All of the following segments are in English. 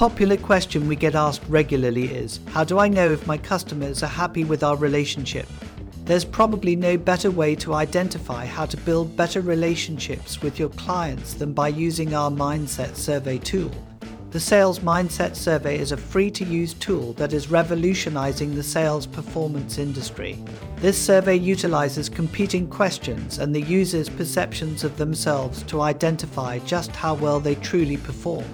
popular question we get asked regularly is How do I know if my customers are happy with our relationship? There's probably no better way to identify how to build better relationships with your clients than by using our Mindset Survey tool. The Sales Mindset Survey is a free to use tool that is revolutionizing the sales performance industry. This survey utilizes competing questions and the user's perceptions of themselves to identify just how well they truly perform.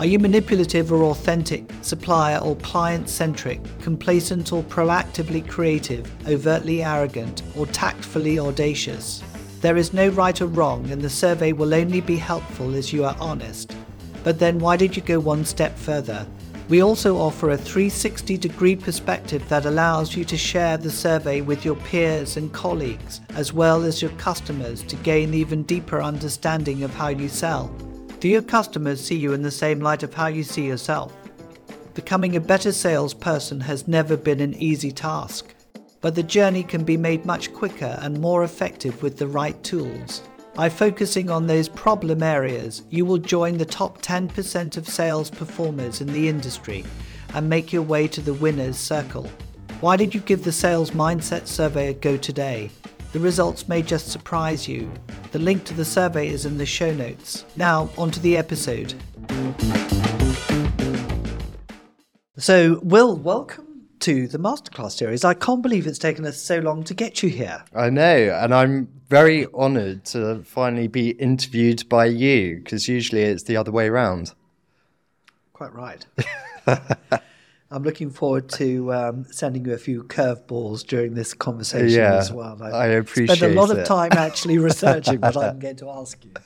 Are you manipulative or authentic, supplier or client centric, complacent or proactively creative, overtly arrogant, or tactfully audacious? There is no right or wrong, and the survey will only be helpful as you are honest. But then why did you go one step further? We also offer a 360 degree perspective that allows you to share the survey with your peers and colleagues, as well as your customers, to gain even deeper understanding of how you sell. Do your customers see you in the same light of how you see yourself? Becoming a better salesperson has never been an easy task, but the journey can be made much quicker and more effective with the right tools. By focusing on those problem areas, you will join the top 10% of sales performers in the industry and make your way to the winner's circle. Why did you give the Sales Mindset Survey a go today? The results may just surprise you. The link to the survey is in the show notes. Now, on to the episode. So, Will, welcome to the Mastercast series. I can't believe it's taken us so long to get you here. I know, and I'm very honoured to finally be interviewed by you because usually it's the other way around. Quite right. I'm looking forward to um, sending you a few curveballs during this conversation yeah, as well. I, I appreciate spent a lot it. of time actually researching what I'm going to ask you.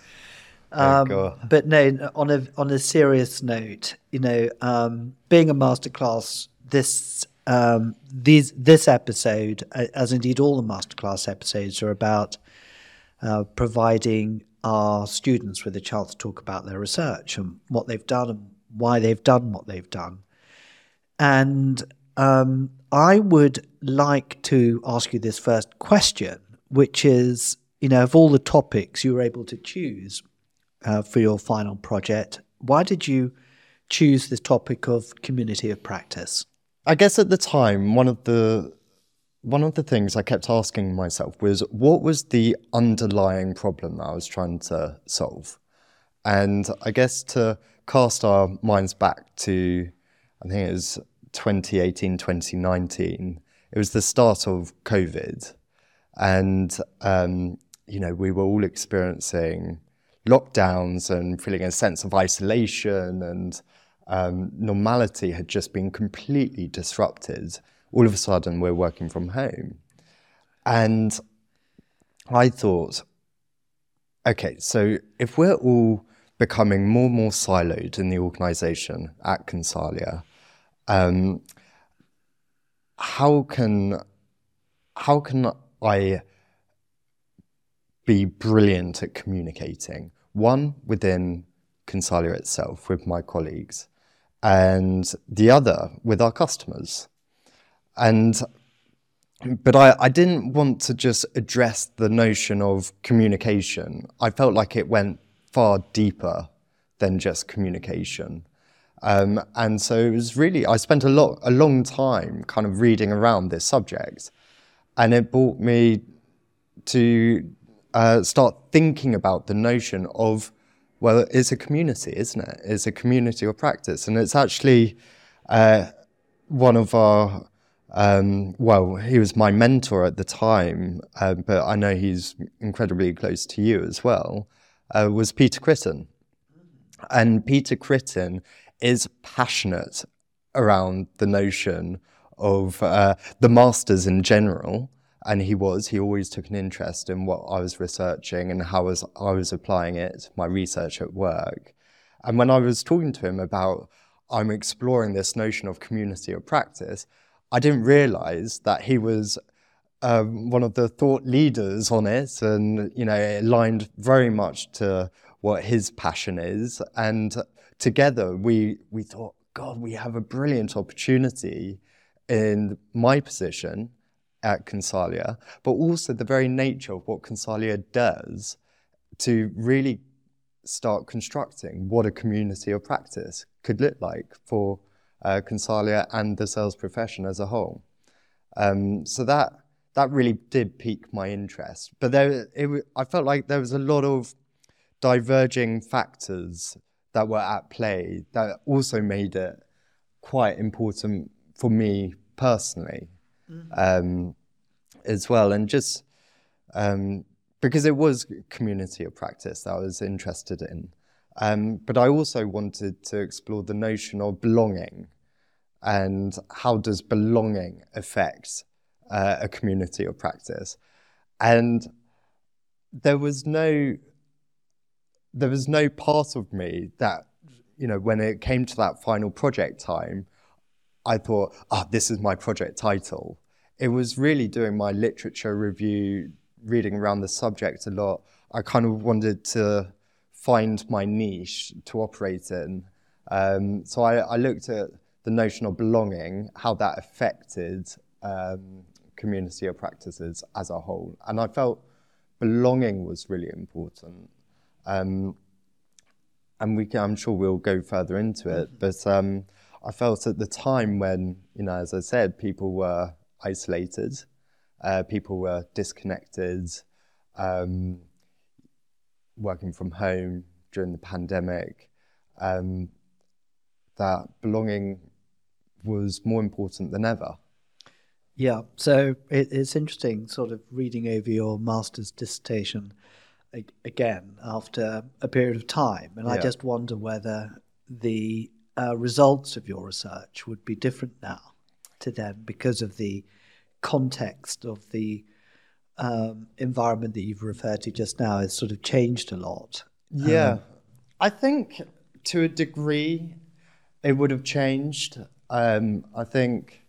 Um, oh, but no, on a on a serious note, you know, um, being a Mastercast, this um, these this episode, as indeed all the Mastercast episodes, are about uh, providing our students with a chance to talk about their research and what they've done and why they've done what they've done. And um, I would like to ask you this first question, which is, you know, of all the topics you were able to choose uh, for your final project, why did you choose the topic of community of practice? I guess at the time, one of the one of the things I kept asking myself was what was the underlying problem that I was trying to solve? And I guess to cast our minds back to, I think it was 2018, 2019, it was the start of COVID. And, um, you know, we were all experiencing lockdowns and feeling a sense of isolation and um, normality had just been completely disrupted. All of a sudden, we're working from home. And I thought, okay, so if we're all becoming more and more siloed in the organization at Consalia, um, how can how can I be brilliant at communicating? One within Consalia itself with my colleagues, and the other with our customers. And but I, I didn't want to just address the notion of communication. I felt like it went far deeper than just communication. Um, and so it was really, I spent a lot, a long time kind of reading around this subject. And it brought me to uh, start thinking about the notion of well, it's a community, isn't it? It's a community of practice. And it's actually uh, one of our, um, well, he was my mentor at the time, uh, but I know he's incredibly close to you as well, uh, was Peter Critten. And Peter Critten is passionate around the notion of uh, the masters in general and he was. He always took an interest in what I was researching and how was, I was applying it, my research at work. And when I was talking to him about I'm exploring this notion of community of practice, I didn't realize that he was um, one of the thought leaders on it, and you know, it aligned very much to what his passion is. And together, we we thought, God, we have a brilliant opportunity in my position at Consalia, but also the very nature of what Consalia does to really start constructing what a community of practice could look like for uh, Consalia and the sales profession as a whole. Um, so that that really did pique my interest. But there, it, I felt like there was a lot of diverging factors that were at play that also made it quite important for me personally mm-hmm. um, as well. And just um, because it was community of practice that I was interested in. Um, but I also wanted to explore the notion of belonging and how does belonging affect uh, a community of practice. And there was no there was no part of me that you know when it came to that final project time i thought ah oh, this is my project title. It was really doing my literature review reading around the subject a lot. I kind of wanted to find my niche to operate in. Um, so I, I, looked at the notion of belonging how that affected um, community of practices as a whole. And i felt belonging was really important um, and we can, I'm sure we'll go further into it. Mm-hmm. But um, I felt at the time when, you know, as I said, people were isolated, uh, people were disconnected, um, working from home during the pandemic, um, that belonging was more important than ever. Yeah, so it, it's interesting, sort of reading over your master's dissertation again after a period of time. And yeah. I just wonder whether the uh, results of your research would be different now to then because of the context of the um, environment that you've referred to just now has sort of changed a lot. Yeah. Um, I think to a degree it would have changed. Um, I think,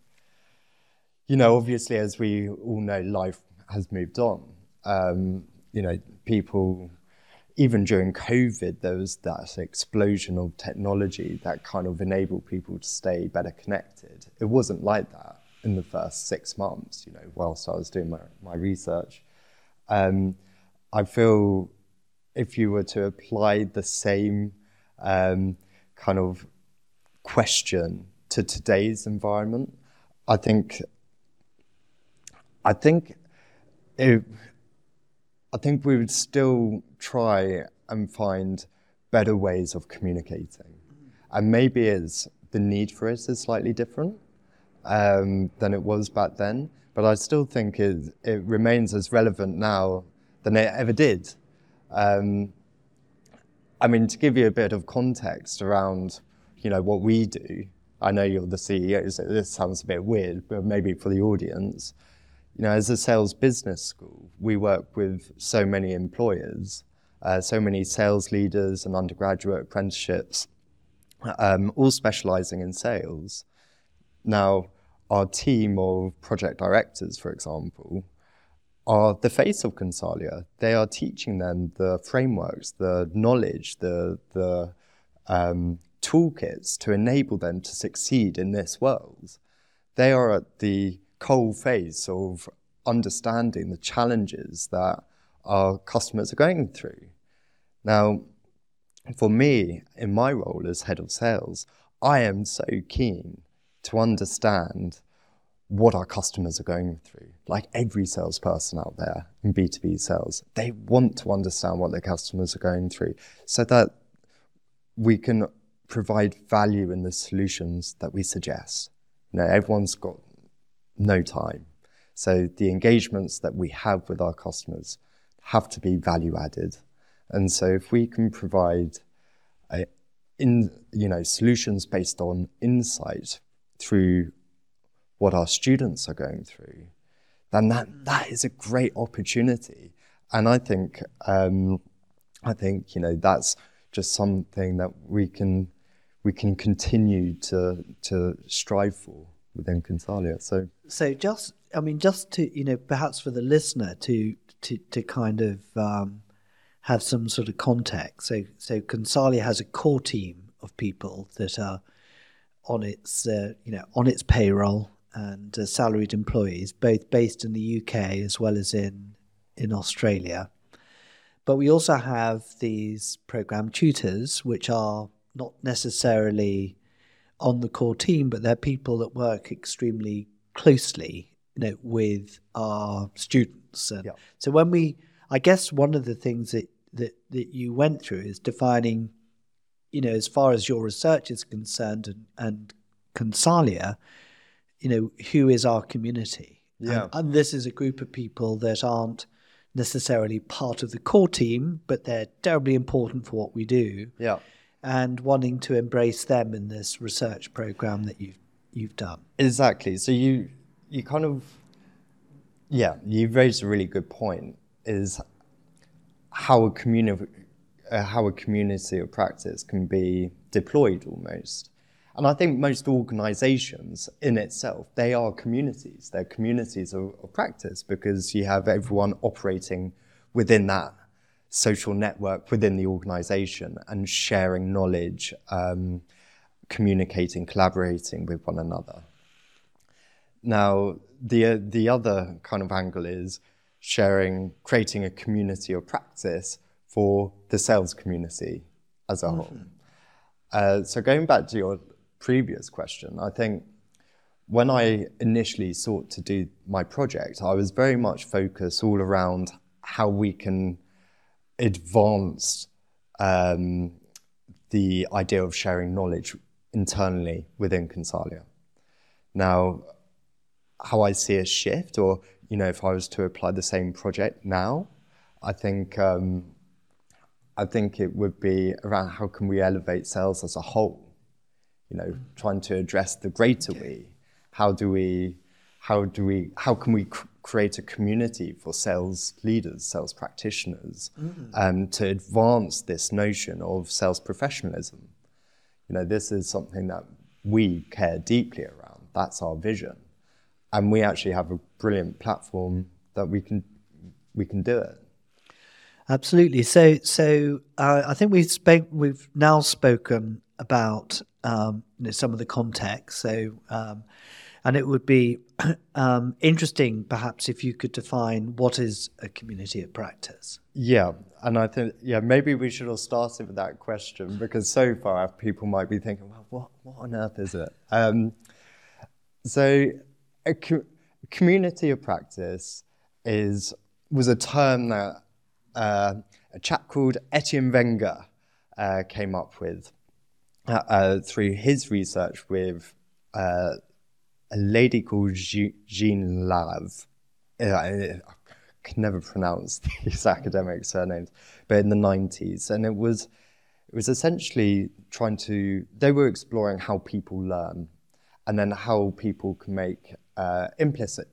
you know, obviously, as we all know, life has moved on. Um, you know, people, even during COVID, there was that explosion of technology that kind of enabled people to stay better connected. It wasn't like that in the first six months, you know, whilst I was doing my, my research. Um, I feel if you were to apply the same um, kind of question to today's environment, I think I think it, I think we would still try and find better ways of communicating. And maybe it's the need for it is slightly different um, than it was back then, but I still think it, it remains as relevant now than it ever did. Um, I mean, to give you a bit of context around, you know, what we do, I know you're the CEO, so this sounds a bit weird, but maybe for the audience you know, as a sales business school, we work with so many employers, uh, so many sales leaders and undergraduate apprenticeships, um, all specializing in sales. Now, our team of project directors, for example, are the face of Consalia. They are teaching them the frameworks, the knowledge, the, the um, toolkits to enable them to succeed in this world. They are at the cold face of understanding the challenges that our customers are going through. Now, for me, in my role as head of sales, I am so keen to understand what our customers are going through. Like every salesperson out there in B2B sales, they want to understand what their customers are going through so that we can provide value in the solutions that we suggest. You know, everyone's got no time. So the engagements that we have with our customers have to be value added. And so if we can provide a, in, you know, solutions based on insight through what our students are going through, then that, that is a great opportunity. And I think, um, I think, you know, that's just something that we can, we can continue to, to strive for within Consalia. So, so just I mean, just to you know, perhaps for the listener to to to kind of um, have some sort of context. So, so Consalia has a core team of people that are on its uh, you know on its payroll and uh, salaried employees, both based in the UK as well as in in Australia. but we also have these program tutors, which are not necessarily on the core team, but they're people that work extremely closely, you know, with our students. And Yeah. so when we, I guess one of the things that, that, that you went through is defining, you know, as far as your research is concerned and, and Consalia, you know, who is our community? Yeah. And, and this is a group of people that aren't necessarily part of the core team, but they're terribly important for what we do Yeah. And wanting to embrace them in this research program that you've you've done. Exactly. So you you kind of yeah, you raised a really good point. Is how a community uh, how a community of practice can be deployed almost. And I think most organizations in itself, they are communities. They're communities of, of practice because you have everyone operating within that social network within the organization and sharing knowledge, um, communicating, collaborating with one another. Now, the, the other kind of angle is sharing, creating a community of practice for the sales community as a whole. Uh, so, going back to your previous question, I think when I initially sought to do my project, I was very much focused all around how we can advance um, the idea of sharing knowledge internally within Consalia. Now, how I see a shift, or you know, if I was to apply the same project now, I think um, I think it would be around how can we elevate sales as a whole. You know, trying to address the greater we. How do we, how do we, how can we cr- create a community for sales leaders, sales practitioners, um, to advance this notion of sales professionalism? You know, this is something that we care deeply around. That's our vision and we actually have a brilliant platform that we can we can do it. Absolutely. So, so uh, I think we've spoke, we've now spoken about um, you know, some of the context. So, um, and it would be um, interesting, perhaps, if you could define what is a community of practice. Yeah, and I think yeah maybe we should have started with that question because so far people might be thinking, well, what what on earth is it? Um, so, a co- community of practice is was a term that uh, a chap called Etienne Wenger uh, came up with uh, through his research with uh, a lady called Jean Lave. Uh, I can never pronounce these academic surnames, but in the 90s, and it was it was essentially trying to they were exploring how people learn, and then how people can make uh, implicit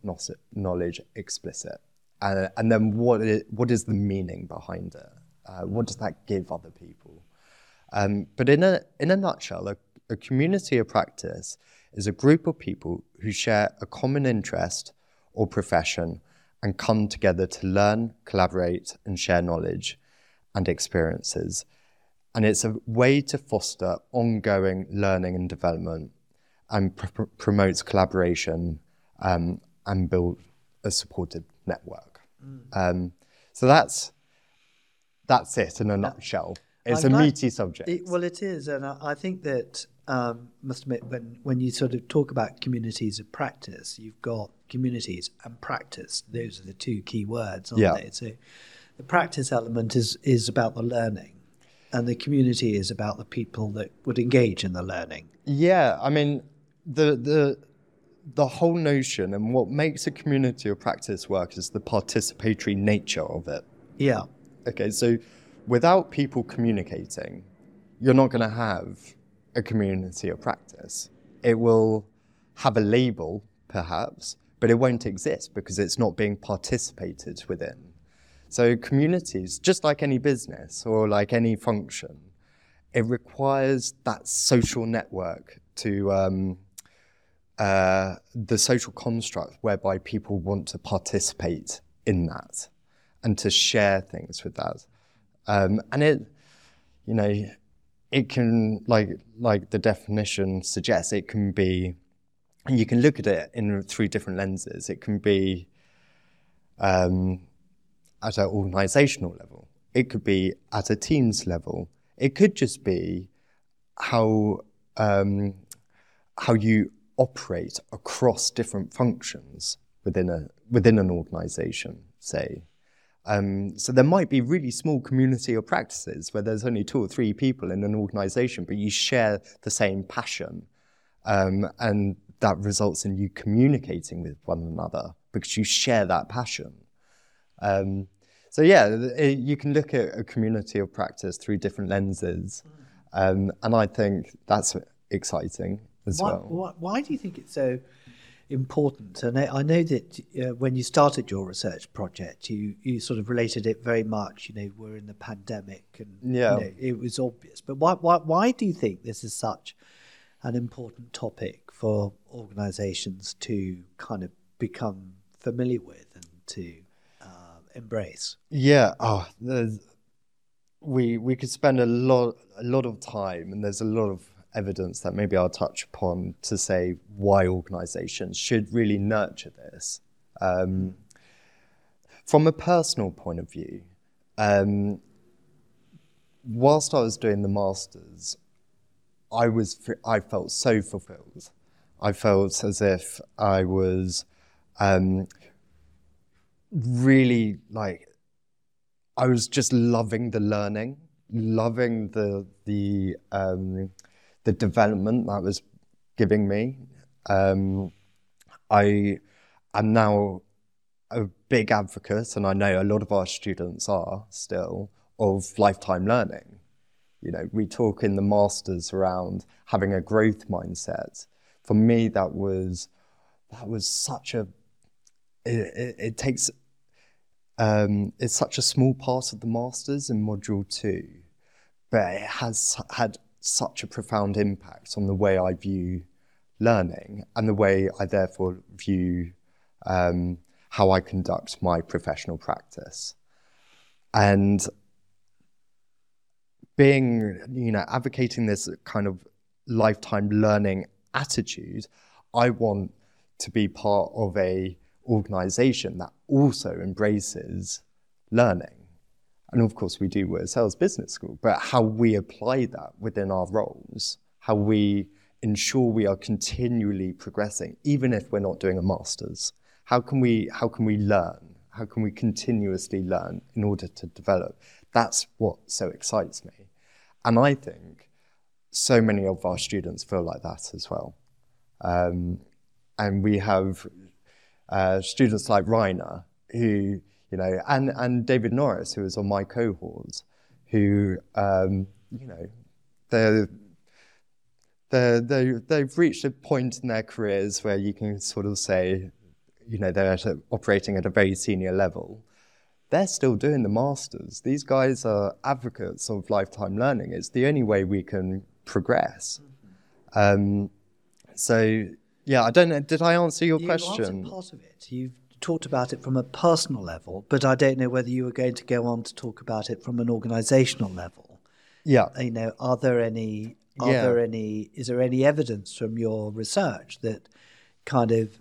knowledge explicit, and, and then what is, what is the meaning behind it? Uh, what does that give other people? Um, but in a, in a nutshell, a, a community of practice is a group of people who share a common interest or profession and come together to learn, collaborate, and share knowledge and experiences. And it's a way to foster ongoing learning and development and pr- pr- promotes collaboration um, and build a supported network. Um, so that's that's it in a nutshell. It's I'm a glad- meaty subject. It, well, it is, and I, I think that um, must admit when when you sort of talk about communities of practice, you've got communities and practice. Those are the two key words, aren't Yeah. they? So the practice element is is about the learning, and the community is about the people that would engage in the learning. Yeah, I mean, the the the whole notion and what makes a community of practice work is the participatory nature of it. Yeah, Okay, so without people communicating, you're not going to have a community of practice. It will have a label, perhaps, but it won't exist because it's not being participated within. So, communities, just like any business or like any function, it requires that social network to um, uh, the social construct whereby people want to participate in that and to share things with that. Um, and it, you know, it can like like the definition suggests, it can be, you can look at it in through different lenses. It can be um, at an organizational level. it could be at a team's level. It could just be how um, how you operate across different functions within a within an organization, say. Um, so there might be really small community or practices where there's only two or three people in an organization, but you share the same passion. Um, and that results in you communicating with one another because you share that passion. Um, so yeah, it, you can look at a community of practice through different lenses, um, and I think that's exciting as why, well. Why, why, do you think it's so important? And I, I know that uh, when you started your research project, you, you sort of related it very much. You know, we're in the pandemic, and yeah. you know, it was obvious. But why, why, why do you think this is such an important topic for organisations to kind of become familiar with and to uh, embrace? Yeah. Oh, we we could spend a lot a lot of time, and there's a lot of evidence that maybe I'll touch upon to say why organisations should really nurture this. Um, from a personal point of view, um, whilst I was doing the masters, I was I felt so fulfilled. I felt as if I was um, really like I was just loving the learning, loving the the um, the development that was giving me. Um, I am now a big advocate, and I know a lot of our students are still of lifetime learning. You know, we talk in the masters around having a growth mindset. For me, that was that was such a it, it, it takes um, it's such a small part of the masters in module two, but it has had such a profound impact on the way I view learning and the way I therefore view um, how I conduct my professional practice. And being, you know, advocating this kind of lifetime learning attitude, I want to be part of a organization that also embraces learning. And of course, we do at Sales Business School, but how we apply that within our roles, how we ensure we are continually progressing, even if we're not doing a master's. How can we, how can we learn? How can we continuously learn in order to develop? That's what so excites me. And I think so many of our students feel like that as well. Um, and we have uh, students like Rainer, who, you know, and, and David Norris, who is on my cohort, who, um, you know, they're, they're, they they've reached a point in their careers where you can sort of say, you know, they're at a, operating at a very senior level. They're still doing the masters. These guys are advocates of lifetime learning. It's the only way we can progress. Um, so yeah, I don't know. Did I answer your you question? Answered part of it. You've talked about it from a personal level, but I don't know whether you were going to go on to talk about it from an organisational level. Yeah. You know, are there any? Are Yeah. there any? Is there any evidence from your research that kind of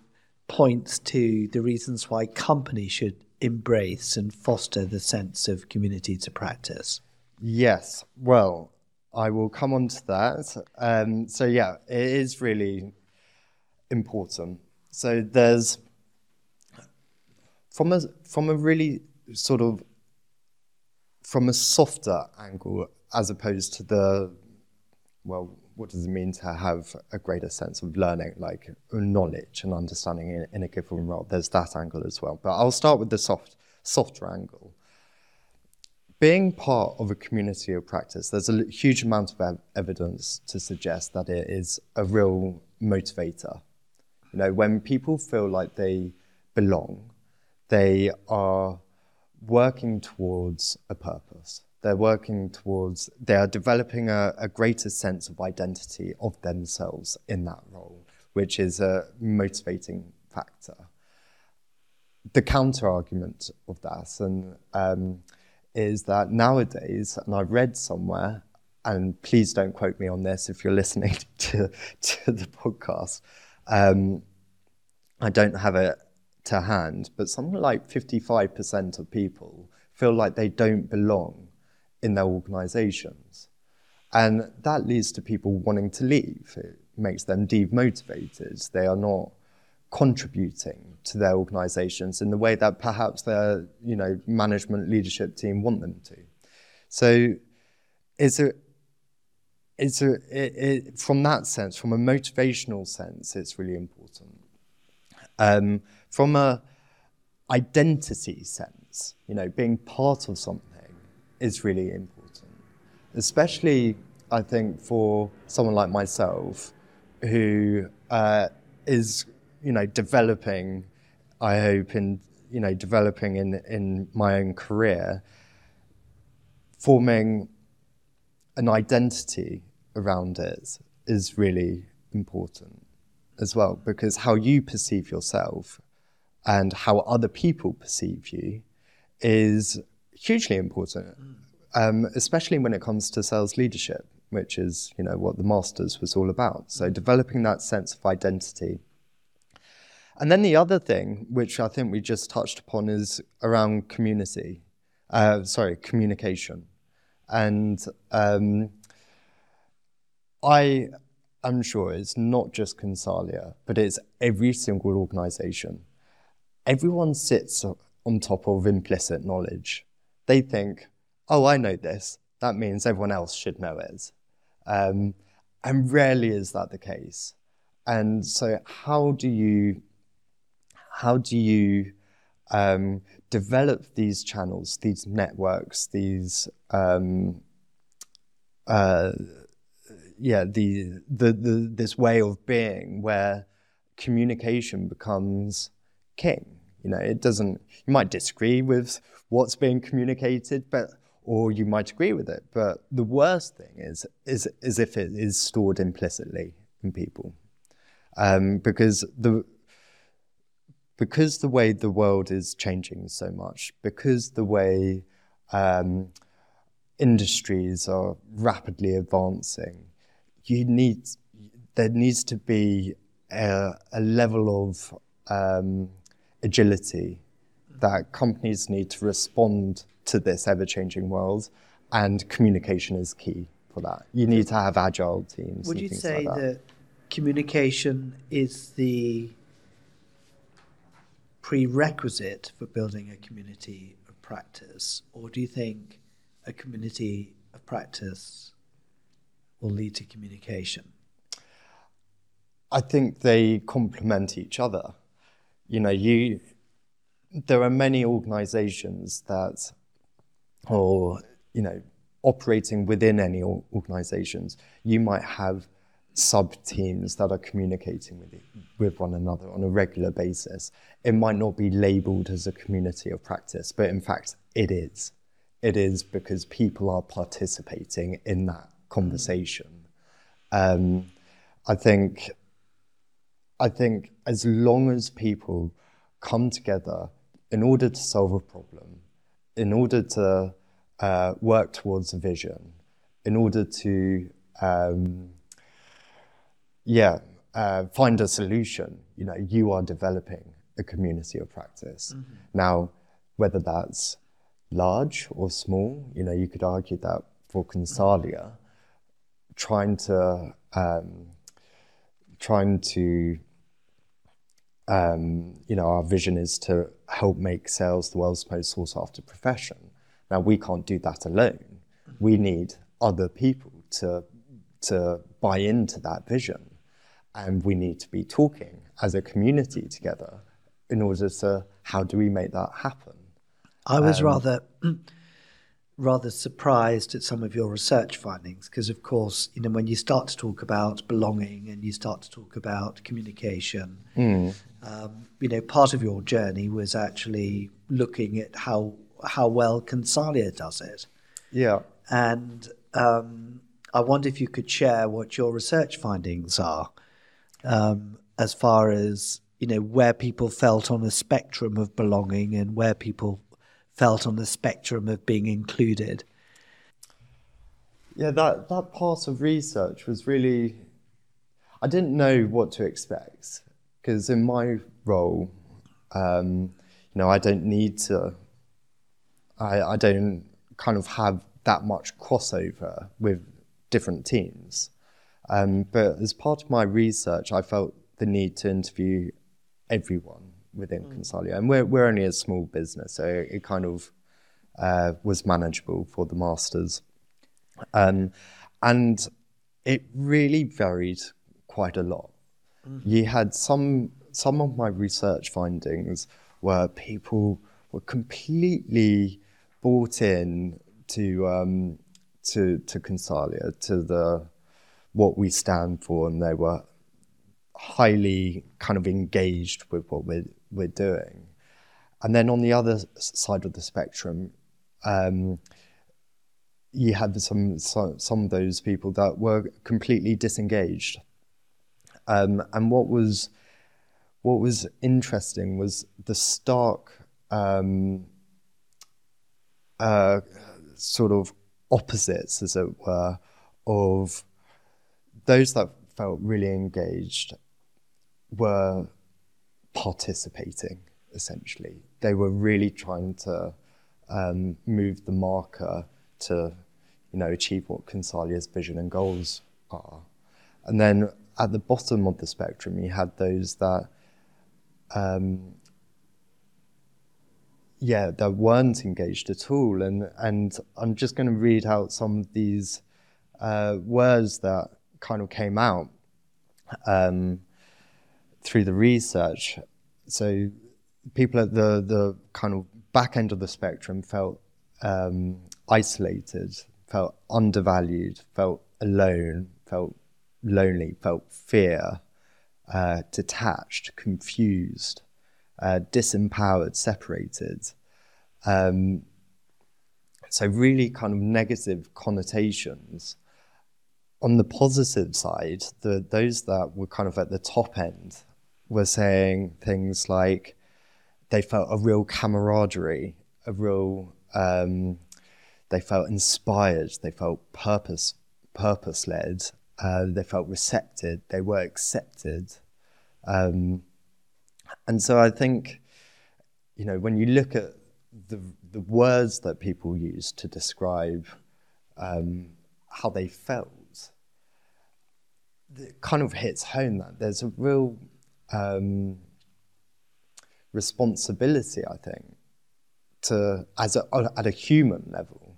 points to the reasons why companies should embrace and foster the sense of community to practice? Yes. Well, I will come on to that. Um, so yeah, it is really important. So there's from a from a really sort of from a softer angle as opposed to the well, what does it mean to have a greater sense of learning, like knowledge and understanding in, in a given role? There's that angle as well. But I'll start with the soft softer angle. Being part of a community of practice, there's a huge amount of ev- evidence to suggest that it is a real motivator. You know, when people feel like they belong, they are working towards a purpose. They're working towards, they are developing a, a greater sense of identity of themselves in that role, which is a motivating factor. The counter argument of that and, um, is that nowadays, and I've read somewhere, and please don't quote me on this if you're listening to, to the podcast, um, I don't have it to hand, but something like 55% of people feel like they don't belong in their organizations. And that leads to people wanting to leave. It makes them demotivated. They are not contributing to their organizations in the way that perhaps their you know, management leadership team want them to. So it's a, it's a, it, it, from that sense, from a motivational sense, it's really important. Um, from a identity sense, you know, being part of something is really important, especially I think for someone like myself who uh, is, you know, developing. I hope in you know developing in in my own career, forming an identity around it is really important as well because how you perceive yourself and how other people perceive you is hugely important, um, especially when it comes to sales leadership, which is you know what the masters was all about. So developing that sense of identity. And then the other thing, which I think we just touched upon, is around community. Uh, sorry, communication. And um, I am sure it's not just Consalia, but it's every single organization. Everyone sits on top of implicit knowledge. They think, oh, I know this. That means everyone else should know it. Um, and rarely is that the case. And so, how do you, how do you um, develop these channels, these networks, these um, uh, yeah, the, the, the, this way of being where communication becomes king. You know, it doesn't, you might disagree with what's being communicated, but, or you might agree with it. But the worst thing is, is, is if it is stored implicitly in people. Um, because the, because the way the world is changing so much, because the way um, industries are rapidly advancing, you need there needs to be a, a level of um, agility that companies need to respond to this ever-changing world, and communication is key for that. You need to have agile teams. Would you say like that. that communication is the prerequisite for building a community of practice, or do you think a community of practice will lead to communication? I think they complement each other. You know, you there are many organizations that or you know operating within any organizations you might have sub teams that are communicating with, with one another on a regular basis. It might not be labeled as a community of practice, but in fact, it is. It is because people are participating in that conversation. Um, I think, I think as long as people come together in order to solve a problem, in order to uh, work towards a vision, in order to um, yeah, uh, find a solution. You know, you are developing a community of practice. Mm-hmm. Now, whether that's large or small, you know, you could argue that for Consalia, trying to um, trying to um, you know, our vision is to help make sales the world's most sought after profession. Now, we can't do that alone. We need other people to, to buy into that vision and we need to be talking as a community together in order to how do we make that happen. I was um, rather rather surprised at some of your research findings because of course you know when you start to talk about belonging and you start to talk about communication mm. Um, you know part of your journey was actually looking at how how well Consalia does it yeah and um, I wonder if you could share what your research findings are um, as far as you know where people felt on the spectrum of belonging and where people felt on the spectrum of being included. Yeah, that that part of research was really. I didn't know what to expect because in my role, um, you know, I don't need to. I, I don't kind of have that much crossover with different teams. Um, but as part of my research, I felt the need to interview everyone within mm. Consalia. And we're, we're only a small business, so it kind of uh, was manageable for the masters. Um, and it really varied quite a lot. Mm. You had some, some of my research findings where people were completely bought in to um, to to Consalia, to the what we stand for, and they were highly kind of engaged with what we're we're doing. And then on the other side of the spectrum, um, you had some, some, some of those people that were completely disengaged. Um, and what was what was interesting was the stark um, uh, sort of opposites, as it were, of those that felt really engaged were participating, essentially. They were really trying to um, move the marker to, you know, achieve what Consalia's vision and goals are. And then at the bottom of the spectrum, you had those that um, yeah, that weren't engaged at all. And, and I'm just going to read out some of these uh, words that kind of came out um, through the research. So people at the, the kind of back end of the spectrum felt um, isolated, felt undervalued, felt alone, felt lonely, felt fear, uh, detached, confused uh, disempowered, separated. Um, so, really kind of negative connotations. On the positive side, the, those that were kind of at the top end were saying things like they felt a real camaraderie, a real, um, they felt inspired, they felt purpose, purpose led, uh, they felt receptive, they were accepted. Um, and so I think, you know, when you look at the, the words that people use to describe um, how they felt, it kind of hits home that there's a real um, responsibility, I think, to as a, at a human level,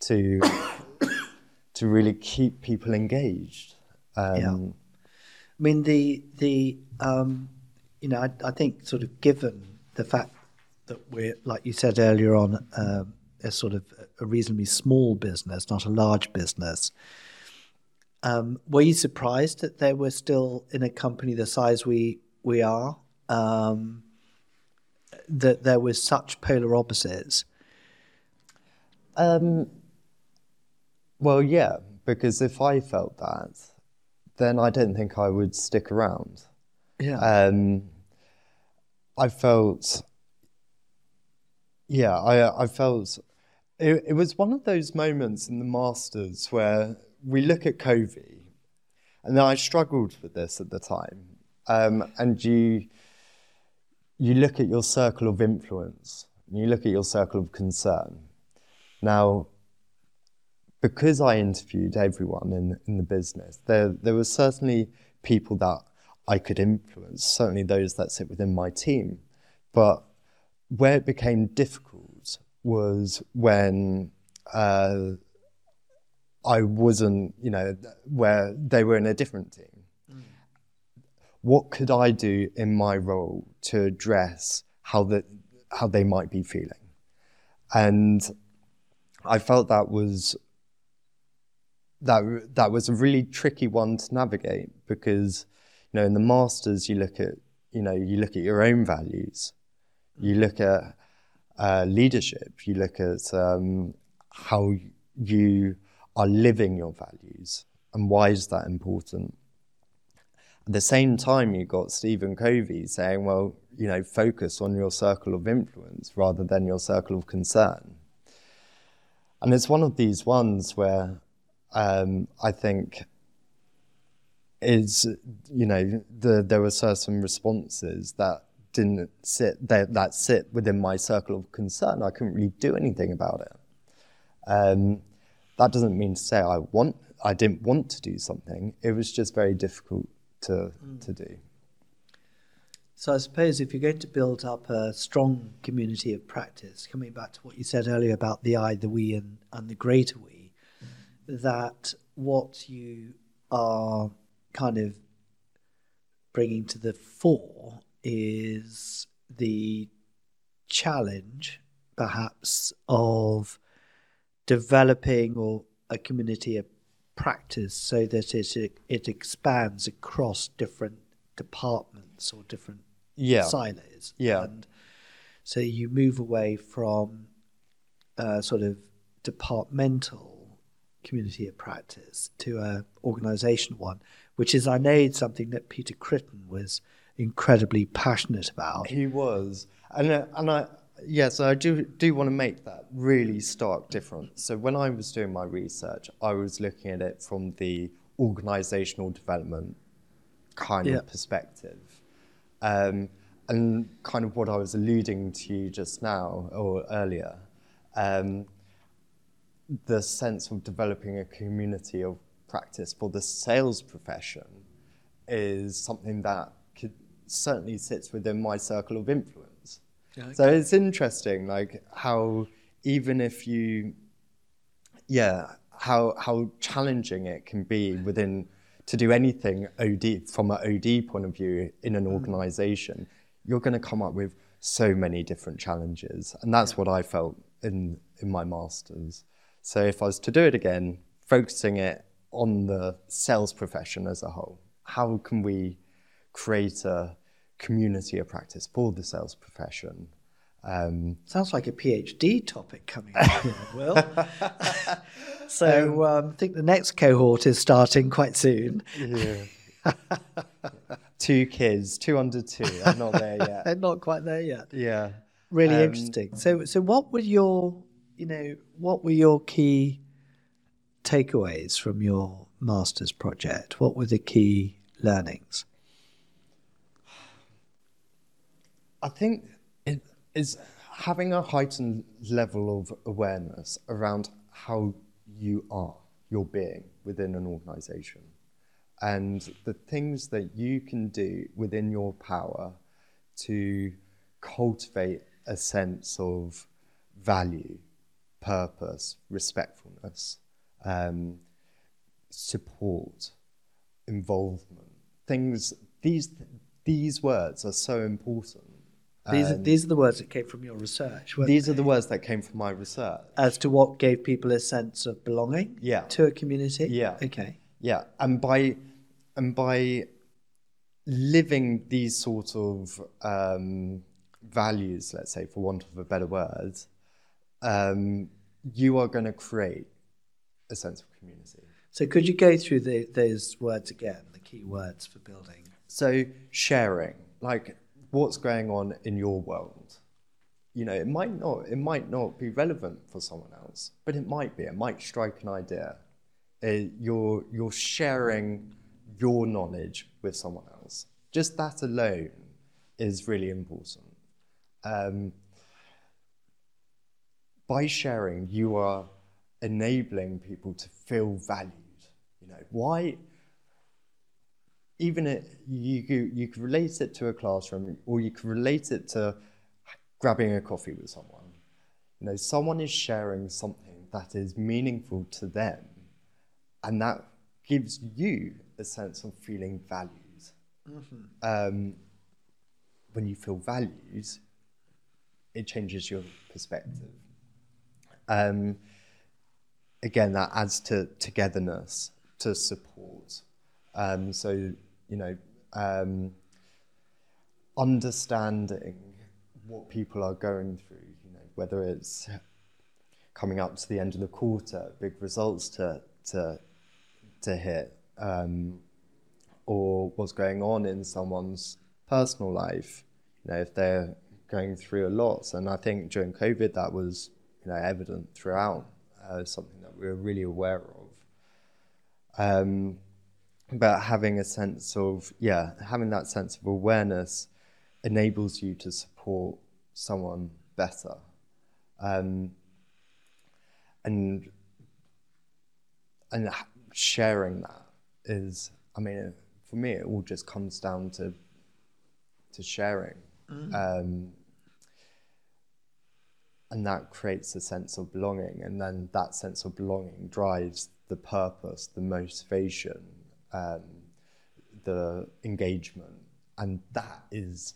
to to really keep people engaged. Um, yeah. I mean the the um, you know, I, I, think sort of given the fact that we're, like you said earlier on, um, a sort of a reasonably small business, not a large business. Um, were you surprised that they were still in a company the size we we are? Um, that there was such polar opposites. Um, well, yeah, because if I felt that, then I don't think I would stick around. Yeah. Um, I felt, yeah, I, I felt it, it was one of those moments in the Masters where we look at Covey, and I struggled with this at the time. Um, and you, you look at your circle of influence, and you look at your circle of concern. Now, because I interviewed everyone in, in the business, there, there were certainly people that I could influence, certainly those that sit within my team. But where it became difficult was when uh, I wasn't, you know, where they were in a different team. Mm. What could I do in my role to address how the, how they might be feeling? And I felt that was that that was a really tricky one to navigate because you know, in the masters, you look at, you know, you look at your own values, you look at uh, leadership, you look at um, how you are living your values, and why is that important? At the same time, you got Stephen Covey saying, well, you know, focus on your circle of influence rather than your circle of concern. And it's one of these ones where um, I think is, you know, the, there were certain responses that didn't sit that, that sit within my circle of concern. I couldn't really do anything about it. Um, that doesn't mean to say I want I didn't want to do something. It was just very difficult to mm. to do. So I suppose if you're going to build up a strong community of practice, coming back to what you said earlier about the I, the we, and, and the greater we, that what you are kind of bringing to the fore is the challenge, perhaps, of developing or a community of practice so that it it expands across different departments or different yeah. silos. Yeah. And so you move away from a sort of departmental community of practice to a organizational one, which is I know something that Peter Critten was incredibly passionate about. He was, and uh, and I yes, I do do want to make that really stark difference. So when I was doing my research, I was looking at it from the organizational development kind yeah. of perspective. Um, and kind of what I was alluding to just now or earlier, um, the sense of developing a community of practice for the sales profession is something that could, certainly sits within my circle of influence. Okay. So it's interesting, like how even if you, yeah, how how challenging it can be within to do anything OD from an OD point of view in an mm. organization, you're going to come up with so many different challenges. And that's yeah. what I felt in, in my master's. So if I was to do it again, focusing it on the sales profession as a whole, how can we create a community of practice for the sales profession? Um, Sounds like a PhD topic coming up here, Will. So um, um, I think the next cohort is starting quite soon. Yeah. two kids, two under two. I'm not there yet. They're not quite there yet. Yeah. Really um, interesting. So, so what would your, you know, what were your key takeaways from your master's project? What were the key learnings? I think it is having a heightened level of awareness around how you are, your being within an organization. And the things that you can do within your power to cultivate a sense of value, purpose, respectfulness, um, support, involvement. Things, these, these words are so important these are, these are the words that came from your research. These they? are the words that came from my research. As to what gave people a sense of belonging yeah. to a community? Yeah. Okay. Yeah. And by and by living these sort of um, values, let's say, for want of a better word, um, you are going to create a sense of community. So could you go through the, those words again, the key words for building? So sharing, like what's going on in your world. You know, it might not it might not be relevant for someone else, but it might be. It might strike an idea. Uh, you're you're sharing your knowledge with someone else. Just that alone is really important. Um, by sharing, you are enabling people to feel valued. You know, why even it, you, you could relate it to a classroom or you could relate it to grabbing a coffee with someone. You know, someone is sharing something that is meaningful to them and that gives you a sense of feeling valued. Mm-hmm. Um, when you feel valued, it changes your perspective. Um, again, that adds to togetherness, to support. Um, so you know, um, understanding what people are going through, you know, whether it's coming up to the end of the quarter, big results to, to, to hit, um, or what's going on in someone's personal life, you know, if they're going through a lot. And I think during COVID, that was, you know, evident throughout, uh, something that we were really aware of. Um, but having a sense of yeah having that sense of awareness enables you to support someone better. Um, and and sharing that is, I mean, for me, it all just comes down to to sharing, mm. um, and that creates a sense of belonging, and then that sense of belonging drives the purpose, the motivation, um, the engagement, and that is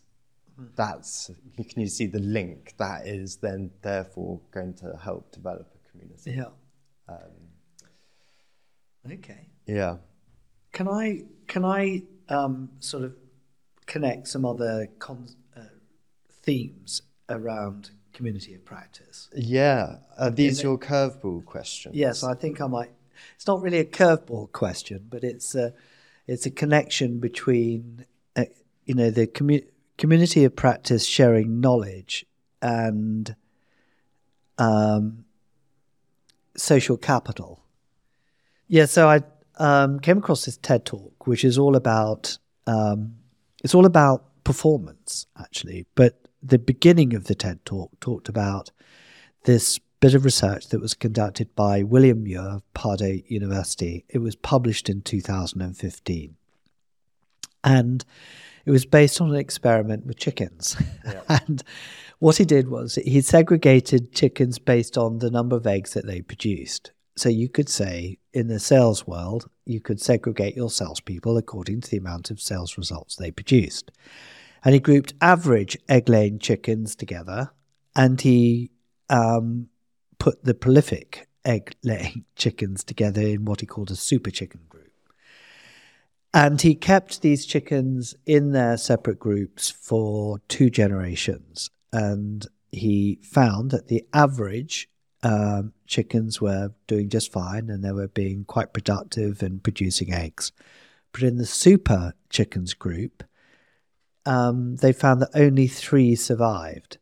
that's can you see the link? That is then therefore going to help develop a community. Yeah. Um, okay. Yeah. Can i can i um, sort of connect some other con- uh, themes around community of practice yeah are these In your curveball questions yes i think i might it's not really a curveball question but it's a it's a connection between uh, you know the community community of practice sharing knowledge and um, social capital. Yeah, so I um, came across this TED talk, which is all about um, it's all about performance actually. But the beginning of the TED talk talked about this bit of research that was conducted by William Muir of Purdue University. It was published in 2015, and it was based on an experiment with chickens. Yeah. and what he did was he segregated chickens based on the number of eggs that they produced. So you could say in the sales world, you could segregate your salespeople according to the amount of sales results they produced. And he grouped average egg laying chickens together and he um, put the prolific egg laying chickens together in what he called a super chicken group. And he kept these chickens in their separate groups for two generations. And he found that the average um, chickens were doing just fine and they were being quite productive and producing eggs. But in the super chickens group, um, they found that only three survived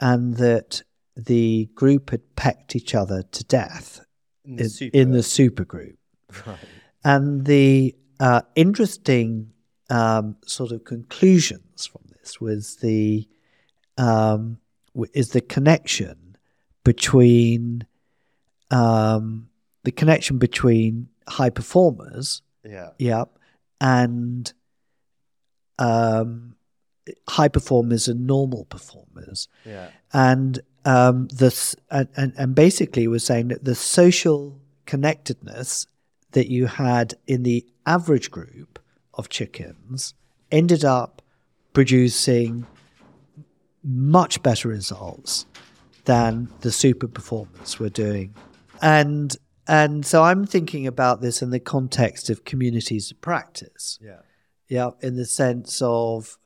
and that the group had pecked each other to death in the, in, super. In the super group. Right. And the uh, interesting um, sort of conclusions from this was the um, is the connection between um, the connection between high performers, yeah, yeah, and um, high performers and normal performers, yeah, and um, this and, and and basically was saying that the social connectedness that you had in the average group of chickens ended up producing much better results than the super performers were doing. And and so I'm thinking about this in the context of communities of practice. Yeah. Yeah, in the sense of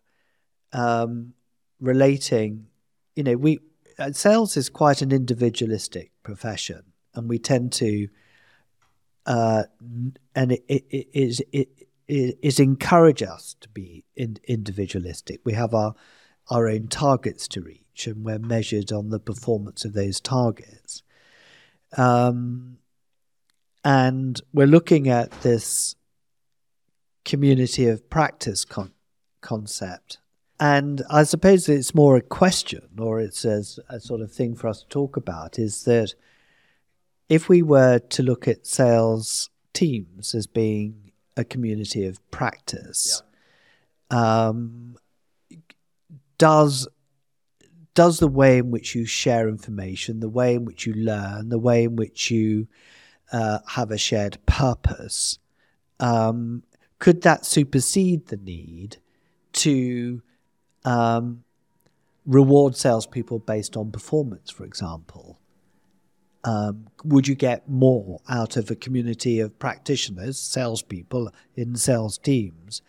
um, relating, you know, we uh, sales is quite an individualistic profession, and we tend to uh, and it, it, it is it, it is encourage us to be in, individualistic. We have our our own targets to reach, and we're measured on the performance of those targets. Um, and we're looking at this community of practice con- concept. And I suppose it's more a question, or it's a, a sort of thing for us to talk about, is that if we were to look at sales teams as being a community of practice, yeah. um, does does the way in which you share information, the way in which you learn, the way in which you uh, have a shared purpose, um, could that supersede the need to um, reward salespeople based on performance, for example? um, would you get more out of a community of practitioners, salespeople in sales teams,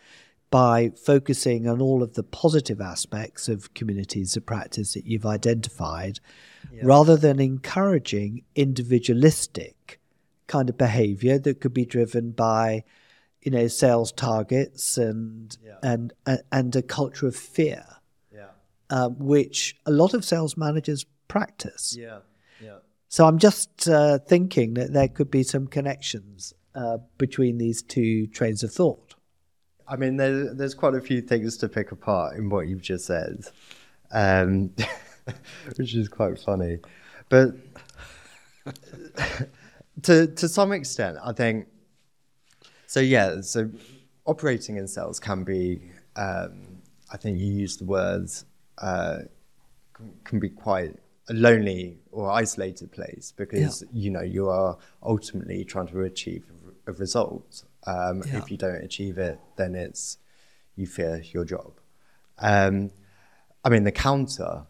by focusing on all of the positive aspects of communities of practice that you've identified, yeah. rather than encouraging individualistic kind of behavior that could be driven by, you know, sales targets and yeah. and, and and a culture of fear, yeah. um, which a lot of sales managers practice. Yeah. Yeah. So I'm just uh, thinking that there could be some connections uh, between these two trains of thought. I mean, there, there's quite a few things to pick apart in what you've just said, um, which is quite funny. But to to some extent, I think. So yeah, so operating in sales can be. Um, I think you used the words uh, can be quite a lonely or isolated place because yeah. you know you are ultimately trying to achieve a result. Um, yeah. If you don't achieve it, then it's you fear your job. Um, I mean, the counter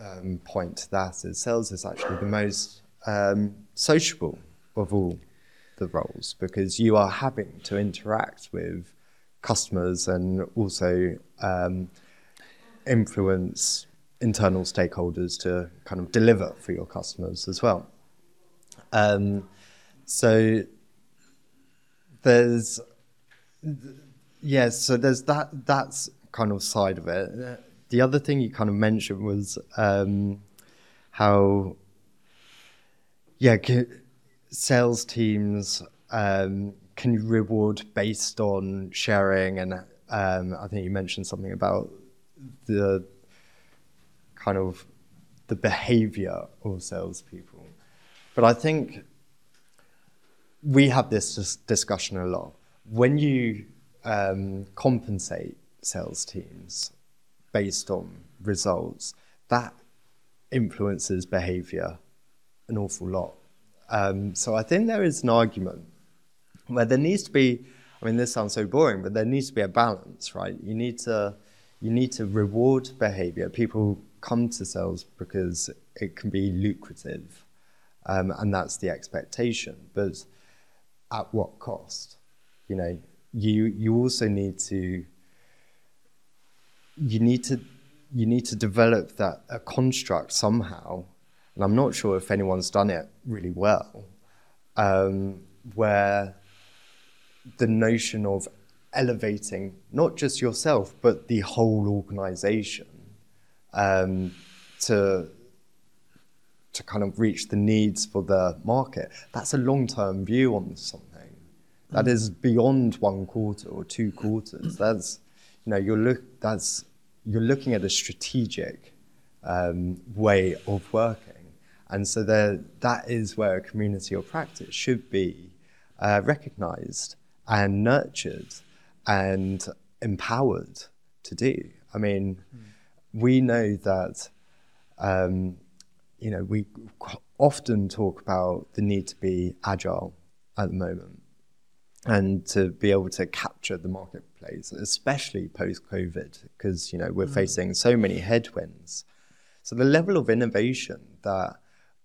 um, point to that is sales is actually the most um, sociable of all the roles because you are having to interact with customers and also um, influence internal stakeholders to kind of deliver for your customers as well. Um, so there's yes, yeah, so there's that that's kind of side of it. The other thing you kind of mentioned was um, how yeah, sales teams um, can reward based on sharing, and um, I think you mentioned something about the kind of the behavior of salespeople. But I think we have this discussion a lot. When you um, compensate sales teams based on results, that influences behavior an awful lot. Um, so I think there is an argument where there needs to be. I mean, this sounds so boring, but there needs to be a balance, right? You need to you need to reward behavior. People come to sales because it can be lucrative, um, and that's the expectation. But at what cost? You know, you you also need to you need to you need to develop that a construct somehow and I'm not sure if anyone's done it really well, um, where the notion of elevating not just yourself but the whole organization um, to to kind of reach the needs for the market. That's a long-term view on something. That mm. beyond one quarter or two quarters. That's you know you're look that's you're looking at a strategic um, way of working. And so there, that is where a community or practice should be uh, recognized and nurtured and empowered to do. I mean, mm. we know that, um, you know, we often talk about the need to be agile at the moment and to be able to capture the marketplace, especially post COVID, because, you know, we're mm. facing so many headwinds. So the level of innovation that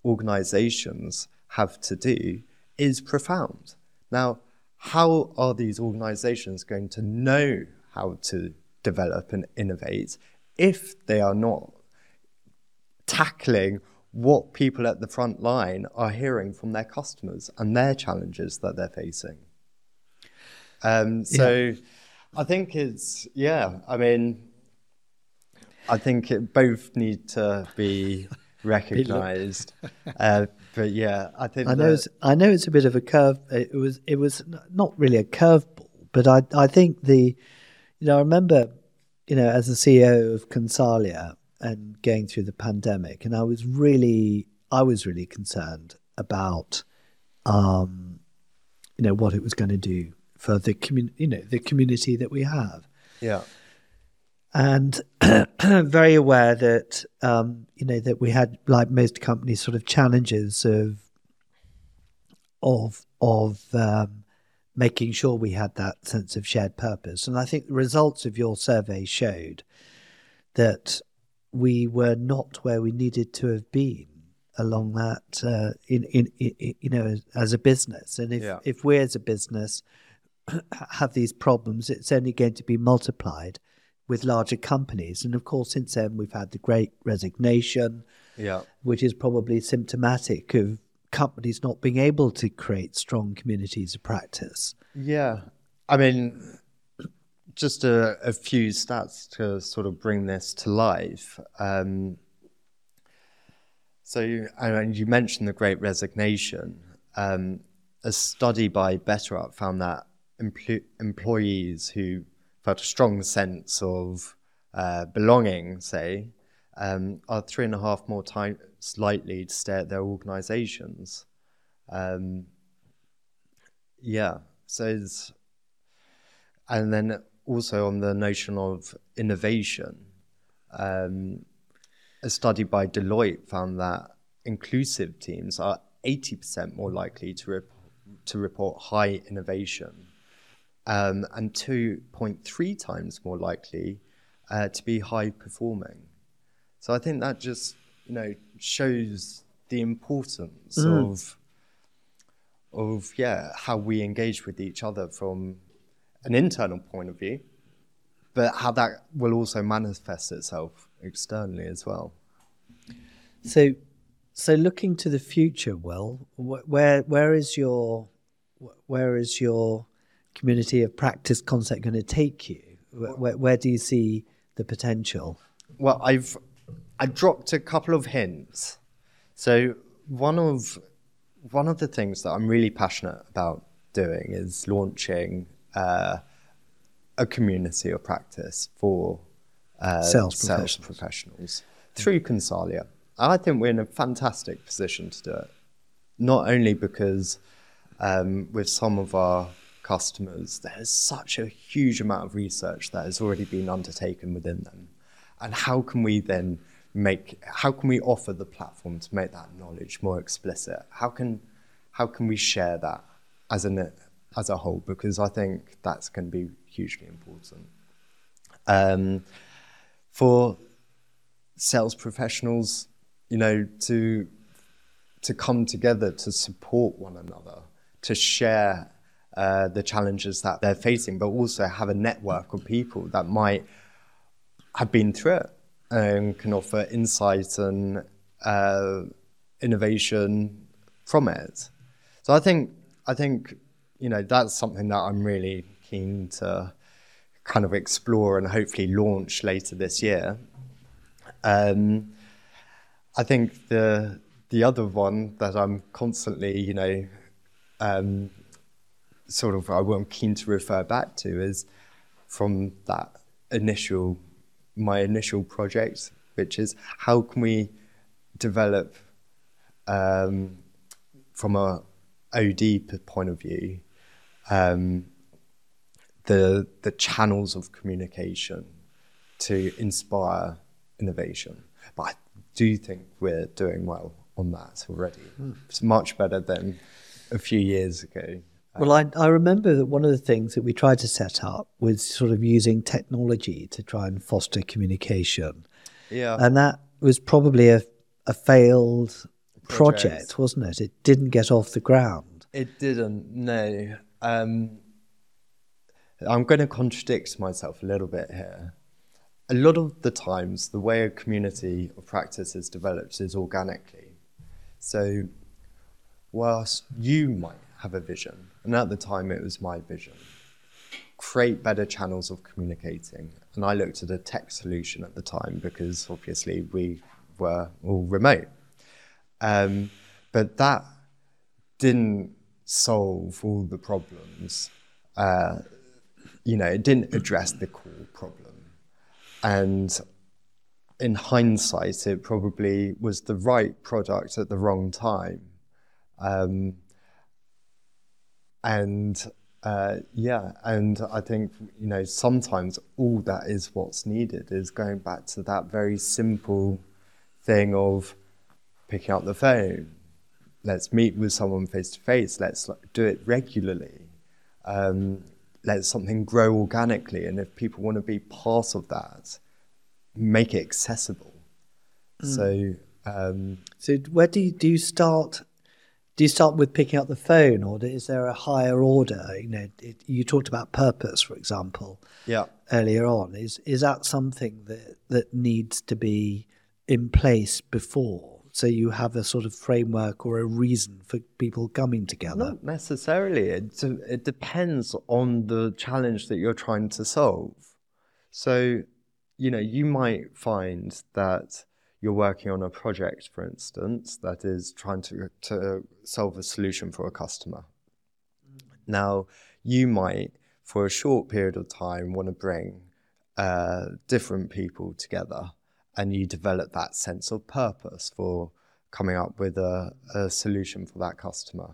organizations have to do is profound. Now, how are these organizations going to know how to develop and innovate if they are not tackling what people at the front line are hearing from their customers and their challenges that they're facing? Um, so yeah. I think it's, yeah, I mean, I think it both need to be recognized. uh, but yeah, I think I know. It's, I know it's a bit of a curve. It was. It was not really a curveball, but I. I think the. You know, I remember, you know, as the CEO of Consalia and going through the pandemic, and I was really, I was really concerned about, um, you know, what it was going to do for the community, you know, the community that we have. Yeah and very aware that um, you know that we had, like most companies, sort of challenges of of of um, making sure we had that sense of shared purpose. And I think the results of your survey showed that we were not where we needed to have been along that uh, in, in, in, you know as a business. And if yeah. if we as a business have these problems, it's only going to be multiplied with larger companies. And of course, since then, we've had the great resignation, yeah. which is probably symptomatic of companies not being able to create strong communities of practice. Yeah. I mean, just a, a few stats to sort of bring this to life. Um, so, and you mentioned the great resignation. Um, a study by BetterUp found that empl- employees who felt a strong sense of uh, belonging, say, um, are three and a half more times likely to stay at their organizations. Um, yeah, so and then also on the notion of innovation, um, a study by Deloitte found that inclusive teams are 80% more likely to, rep- to report high innovation um, and 2.3 times more likely uh, to be high performing. So I think that just you know shows the importance mm. of of yeah how we engage with each other from an internal point of view, but how that will also manifest itself externally as well. So, so looking to the future, Will, where where is your where is your community of practice concept going to take you? Where, where do you see the potential? Well, I've I dropped a couple of hints. So one of one of the things that I'm really passionate about doing is launching uh, a community of practice for uh, sales, sales professionals. professionals through Consalia. I think we're in a fantastic position to do it. Not only because um, with some of our customers, there's such a huge amount of research that has already been undertaken within them. And how can we then make how can we offer the platform to make that knowledge more explicit? How can how can we share that as an as a whole? Because I think that's going to be hugely important. Um, for sales professionals, you know, to to come together to support one another, to share uh, the challenges that they're facing, but also have a network of people that might have been through it and can offer insight and uh, innovation from it. So I think I think you know that's something that I'm really keen to kind of explore and hopefully launch later this year. Um, I think the the other one that I'm constantly, you know, um, sort of I'm keen to refer back to is from that initial my initial project, which is how can we develop um, from a OD point of view um, the the channels of communication to inspire innovation. But I do think we're doing well on that already. Mm. It's much better than a few years ago. Well, I, I remember that one of the things that we tried to set up was sort of using technology to try and foster communication. Yeah. And that was probably a, a failed project. project, wasn't it? It didn't get off the ground. It didn't, no. Um, I'm going to contradict myself a little bit here. A lot of the times, the way a community of practice is developed is organically. So, whilst you might have a vision, and at the time it was my vision, create better channels of communicating. And I looked at a tech solution at the time because obviously we were all remote. Um, but that didn't solve all the problems. Uh, you know, it didn't address the core problem. And in hindsight, it probably was the right product at the wrong time. Um, and uh, yeah, and I think you know sometimes all that is what's needed is going back to that very simple thing of picking up the phone. Let's meet with someone face to face. Let's do it regularly. Um, let something grow organically, and if people want to be part of that, make it accessible. Mm. So, um, so where do you, do you start do you start with picking up the phone, or is there a higher order? You know, it, you talked about purpose, for example, yeah, earlier on. Is is that something that that needs to be in place before, so you have a sort of framework or a reason for people coming together? Not necessarily. It it depends on the challenge that you're trying to solve. So, you know, you might find that you're working on a project, for instance, that is trying to, to solve a solution for a customer. Now, you might, for a short period of time, want to bring uh, different people together and you develop that sense of purpose for coming up with a, a solution for that customer.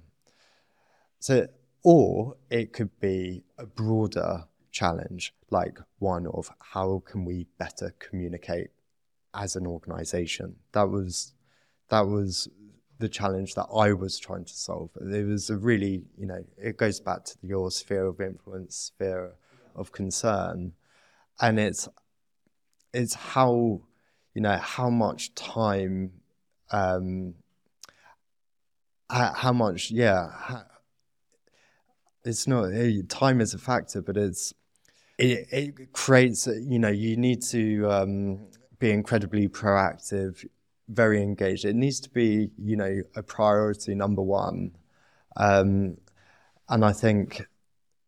So, or it could be a broader challenge, like one of how can we better communicate as an organization. That was that was the challenge that I was trying to solve. It was a really, you know, it goes back to your sphere of influence, sphere of concern, and it's it's how you know how much time, um, how, much, yeah. It's not time is a factor, but it's it, it creates. You know, you need to um, be incredibly proactive very engaged. It needs to be, you know, a priority number one. Um, and I think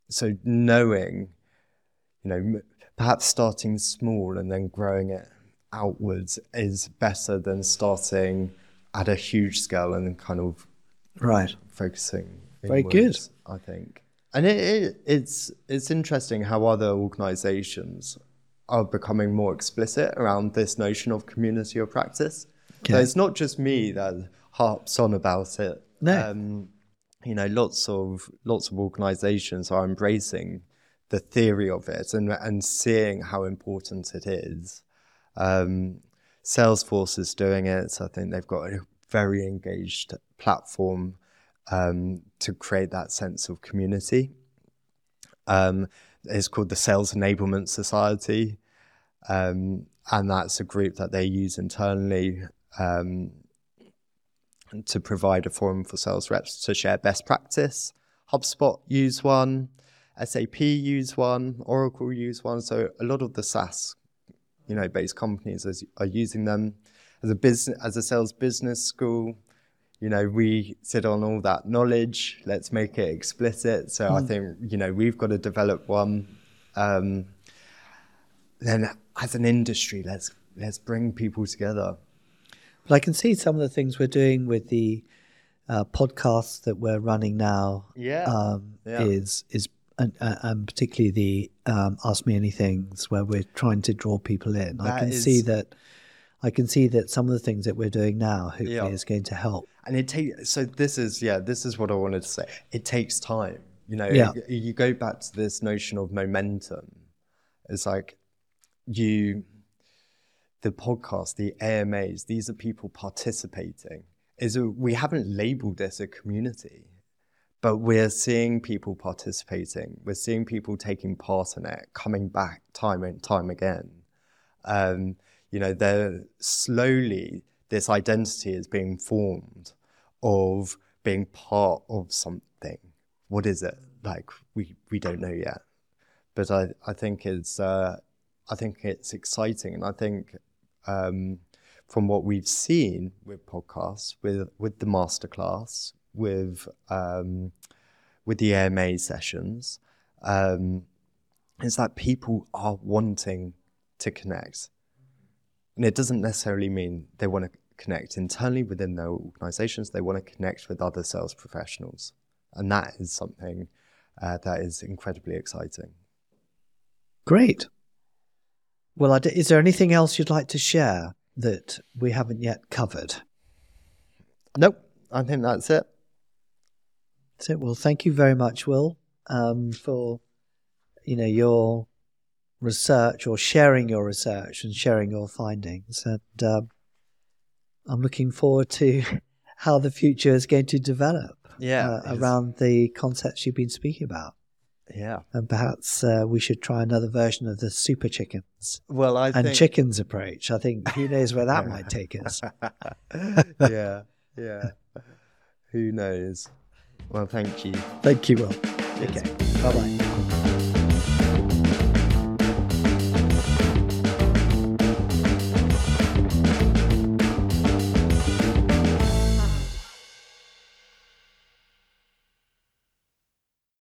so. Knowing, you know, perhaps starting small and then growing it outwards is better than starting at a huge scale and then kind of right focusing. Very good, I think. And it, it, it's it's interesting how other organisations are becoming more explicit around this notion of community of practice. Okay. So it's not just me that harps on about it. No. Um, you know, lots of lots of organisations are embracing the theory of it and and seeing how important it is. Um, Salesforce is doing it. So I think they've got a very engaged platform um, to create that sense of community. Um, it's called the Sales Enablement Society, um, and that's a group that they use internally um, to provide a forum for sales reps to share best practice. HubSpot use one, SAP use one, Oracle use one. So a lot of the SaaS, you know, based companies are using them as a business, as a sales business school. You know, we sit on all that knowledge. Let's make it explicit. So mm. I hmm. think you know we've got to develop one. Um, then, as an industry, let's let's bring people together. But I can see some of the things we're doing with the uh, podcasts that we're running now. Yeah, um, yeah. is is and, uh, and particularly the um, Ask Me Anythings where we're trying to draw people in. That I can is... see that. I can see that some of the things that we're doing now hopefully yeah. is going to help. And it takes so this is yeah this is what I wanted to say. It takes time. You know, yeah. you go back to this notion of momentum. It's like you the podcast, the AMAs, these are people participating. Is a, we haven't labeled this a community, but we're seeing people participating. We're seeing people taking part in it, coming back time and time again. Um, you know, they're slowly this identity is being formed of being part of something. What is it? Like we we don't know yet, but I I think it's uh, I think it's exciting, and I think um, from what we've seen with podcasts, with with the masterclass, with um, with the AMA sessions, um, is that people are wanting to connect, and it doesn't necessarily mean they want to connect internally within their organizations. They want to connect with other sales professionals, and that is something uh, that is incredibly exciting. Great. Well, is there anything else you'd like to share that we haven't yet covered? Nope, I think that's it. That's it. Well, thank you very much, Will, um, for you know your research or sharing your research and sharing your findings. And um, I'm looking forward to how the future is going to develop yeah, uh, around the concepts you've been speaking about. Yeah. And perhaps uh, we should try another version of the super chickens. Well, I and think... chickens approach. I think who knows where that might take us. yeah, yeah. Who knows? Well, thank you. Thank you, Will. Okay. Bye bye.